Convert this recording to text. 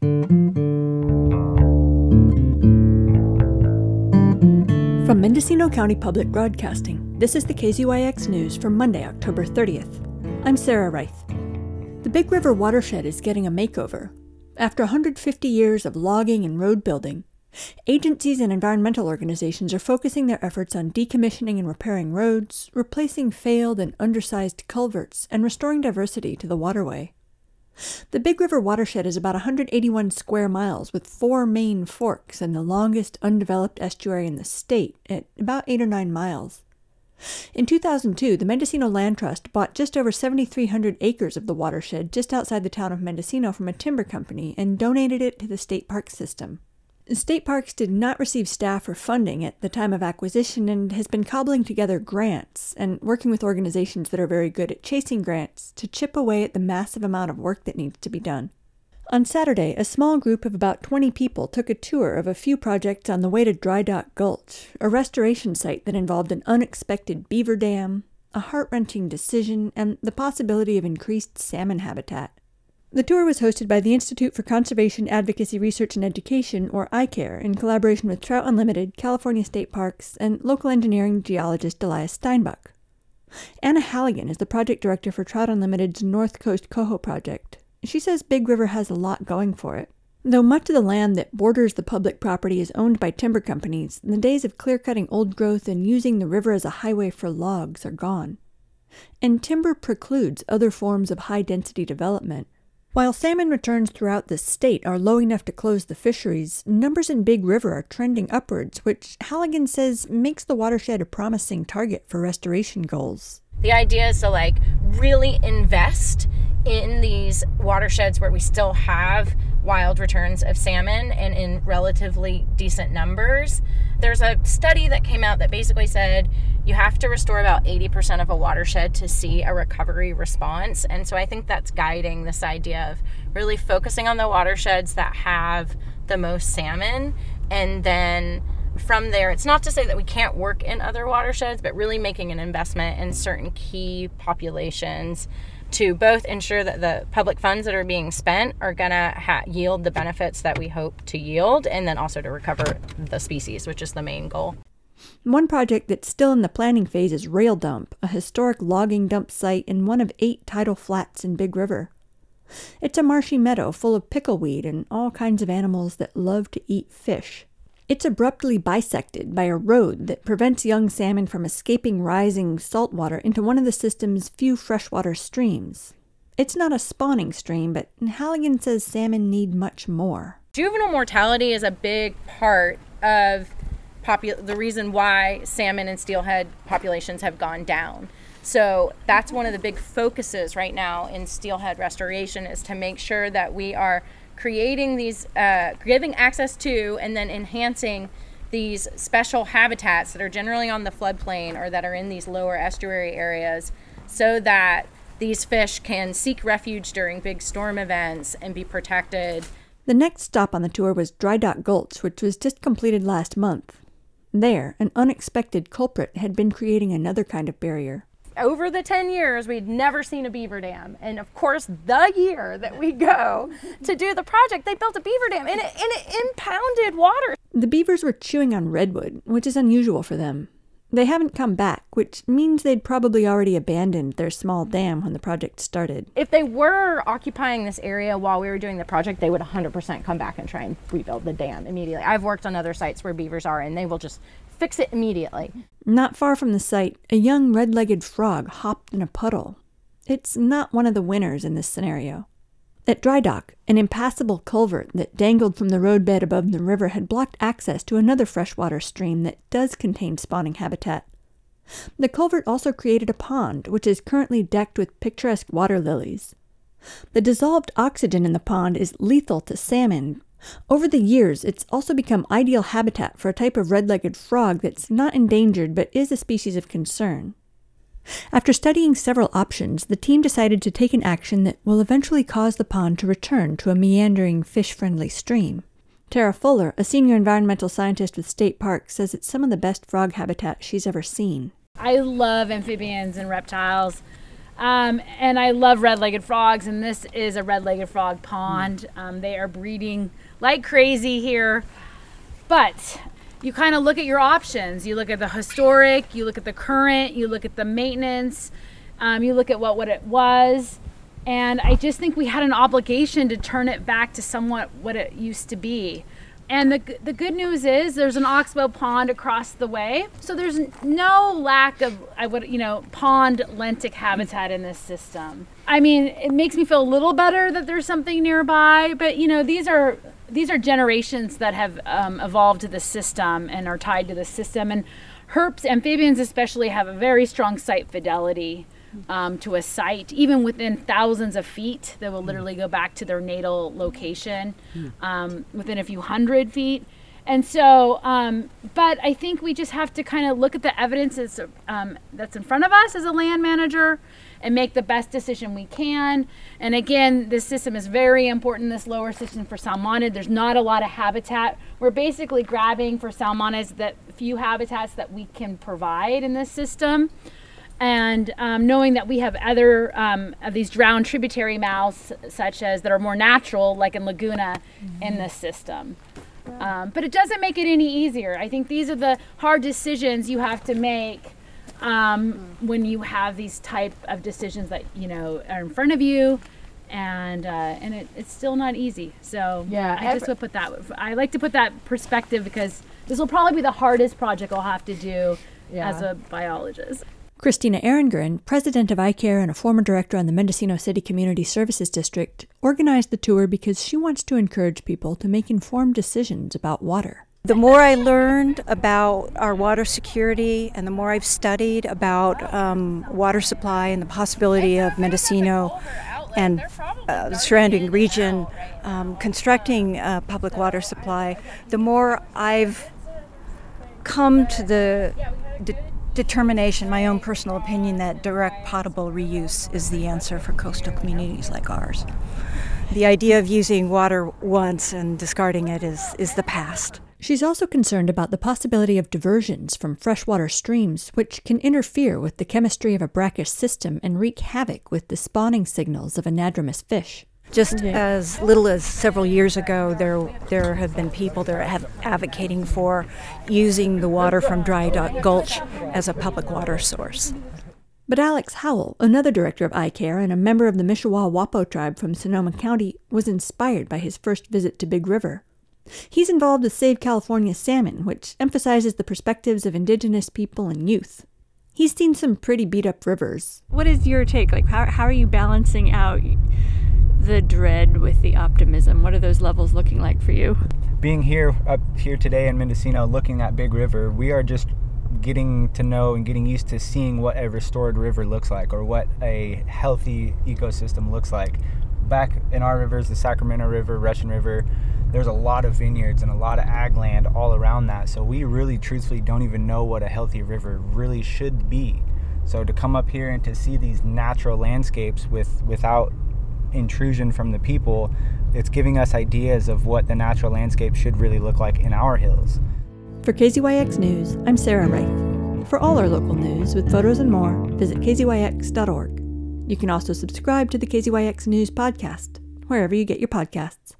From Mendocino County Public Broadcasting, this is the KZYX News for Monday, October 30th. I'm Sarah Reith. The Big River watershed is getting a makeover. After 150 years of logging and road building, agencies and environmental organizations are focusing their efforts on decommissioning and repairing roads, replacing failed and undersized culverts, and restoring diversity to the waterway. The Big River watershed is about 181 square miles with four main forks and the longest undeveloped estuary in the state at about 8 or 9 miles. In 2002, the Mendocino Land Trust bought just over 7,300 acres of the watershed just outside the town of Mendocino from a timber company and donated it to the state park system. State Parks did not receive staff or funding at the time of acquisition and has been cobbling together grants and working with organizations that are very good at chasing grants to chip away at the massive amount of work that needs to be done. On Saturday, a small group of about 20 people took a tour of a few projects on the way to Dry Dock Gulch, a restoration site that involved an unexpected beaver dam, a heart wrenching decision, and the possibility of increased salmon habitat. The tour was hosted by the Institute for Conservation Advocacy Research and Education, or ICARE, in collaboration with Trout Unlimited, California State Parks, and local engineering geologist Elias Steinbuch. Anna Halligan is the project director for Trout Unlimited's North Coast Coho project, she says Big River has a lot going for it. Though much of the land that borders the public property is owned by timber companies, the days of clear cutting old growth and using the river as a highway for logs are gone. And timber precludes other forms of high density development. While salmon returns throughout the state are low enough to close the fisheries, numbers in Big River are trending upwards, which Halligan says makes the watershed a promising target for restoration goals. The idea is to like really invest in these watersheds where we still have wild returns of salmon and in relatively decent numbers. There's a study that came out that basically said you have to restore about 80% of a watershed to see a recovery response. And so I think that's guiding this idea of really focusing on the watersheds that have the most salmon and then from there, it's not to say that we can't work in other watersheds, but really making an investment in certain key populations to both ensure that the public funds that are being spent are going to ha- yield the benefits that we hope to yield, and then also to recover the species, which is the main goal. One project that's still in the planning phase is Rail Dump, a historic logging dump site in one of eight tidal flats in Big River. It's a marshy meadow full of pickleweed and all kinds of animals that love to eat fish. It's abruptly bisected by a road that prevents young salmon from escaping rising saltwater into one of the system's few freshwater streams. It's not a spawning stream, but Halligan says salmon need much more. Juvenile mortality is a big part of popu- the reason why salmon and steelhead populations have gone down. So that's one of the big focuses right now in steelhead restoration is to make sure that we are creating these, uh, giving access to, and then enhancing these special habitats that are generally on the floodplain or that are in these lower estuary areas so that these fish can seek refuge during big storm events and be protected. The next stop on the tour was Dry Dock Gulch, which was just completed last month. There, an unexpected culprit had been creating another kind of barrier over the 10 years, we'd never seen a beaver dam. And of course, the year that we go to do the project, they built a beaver dam and it, and it impounded water. The beavers were chewing on redwood, which is unusual for them. They haven't come back, which means they'd probably already abandoned their small dam when the project started. If they were occupying this area while we were doing the project, they would 100% come back and try and rebuild the dam immediately. I've worked on other sites where beavers are, and they will just fix it immediately. Not far from the site, a young red legged frog hopped in a puddle. It's not one of the winners in this scenario. At Dry Dock, an impassable culvert that dangled from the roadbed above the river had blocked access to another freshwater stream that does contain spawning habitat. The culvert also created a pond, which is currently decked with picturesque water lilies. The dissolved oxygen in the pond is lethal to salmon, over the years, it's also become ideal habitat for a type of red legged frog that's not endangered but is a species of concern. After studying several options, the team decided to take an action that will eventually cause the pond to return to a meandering, fish friendly stream. Tara Fuller, a senior environmental scientist with State Parks, says it's some of the best frog habitat she's ever seen. I love amphibians and reptiles. Um, and I love red-legged frogs, and this is a red-legged frog pond. Um, they are breeding like crazy here, but you kind of look at your options. You look at the historic, you look at the current, you look at the maintenance, um, you look at what what it was, and I just think we had an obligation to turn it back to somewhat what it used to be. And the, the good news is there's an oxbow pond across the way. So there's no lack of, I would, you know, pond lentic habitat in this system. I mean, it makes me feel a little better that there's something nearby, but you know, these are these are generations that have um, evolved to the system and are tied to the system. And herps, amphibians especially, have a very strong site fidelity um, to a site, even within thousands of feet. They will literally go back to their natal location um, within a few hundred feet. And so, um, but I think we just have to kind of look at the evidence that's, um, that's in front of us as a land manager and make the best decision we can. And again, this system is very important, this lower system for salmonid. There's not a lot of habitat. We're basically grabbing for salmonids that few habitats that we can provide in this system and um, knowing that we have other um, of these drowned tributary mouths, such as that are more natural, like in Laguna, mm-hmm. in this system. Um, but it doesn't make it any easier. I think these are the hard decisions you have to make um, mm-hmm. when you have these type of decisions that you know are in front of you, and uh, and it, it's still not easy. So yeah, I just would put that. I like to put that perspective because this will probably be the hardest project I'll have to do yeah. as a biologist. Christina Aarengren, president of iCare and a former director on the Mendocino City Community Services District, organized the tour because she wants to encourage people to make informed decisions about water. The more I learned about our water security and the more I've studied about um, water supply and the possibility of Mendocino and uh, the surrounding region um, constructing a public water supply, the more I've come to the, the determination, my own personal opinion, that direct potable reuse is the answer for coastal communities like ours. The idea of using water once and discarding it is, is the past. She's also concerned about the possibility of diversions from freshwater streams, which can interfere with the chemistry of a brackish system and wreak havoc with the spawning signals of anadromous fish. Just yeah. as little as several years ago, there there have been people that are advocating for using the water from Dry Gulch as a public water source. But Alex Howell, another director of iCare and a member of the Mishewal Wappo tribe from Sonoma County, was inspired by his first visit to Big River. He's involved with Save California Salmon, which emphasizes the perspectives of indigenous people and youth. He's seen some pretty beat up rivers. What is your take? Like, how, how are you balancing out the dread with the optimism? What are those levels looking like for you? Being here up here today in Mendocino looking at Big River, we are just getting to know and getting used to seeing what a restored river looks like or what a healthy ecosystem looks like. Back in our rivers, the Sacramento River, Russian River, there's a lot of vineyards and a lot of ag land all around that. So we really truthfully don't even know what a healthy river really should be. So to come up here and to see these natural landscapes with without intrusion from the people, it's giving us ideas of what the natural landscape should really look like in our hills. For KZYX News, I'm Sarah Reith. For all our local news with photos and more, visit kzyx.org. You can also subscribe to the KZYX News podcast, wherever you get your podcasts.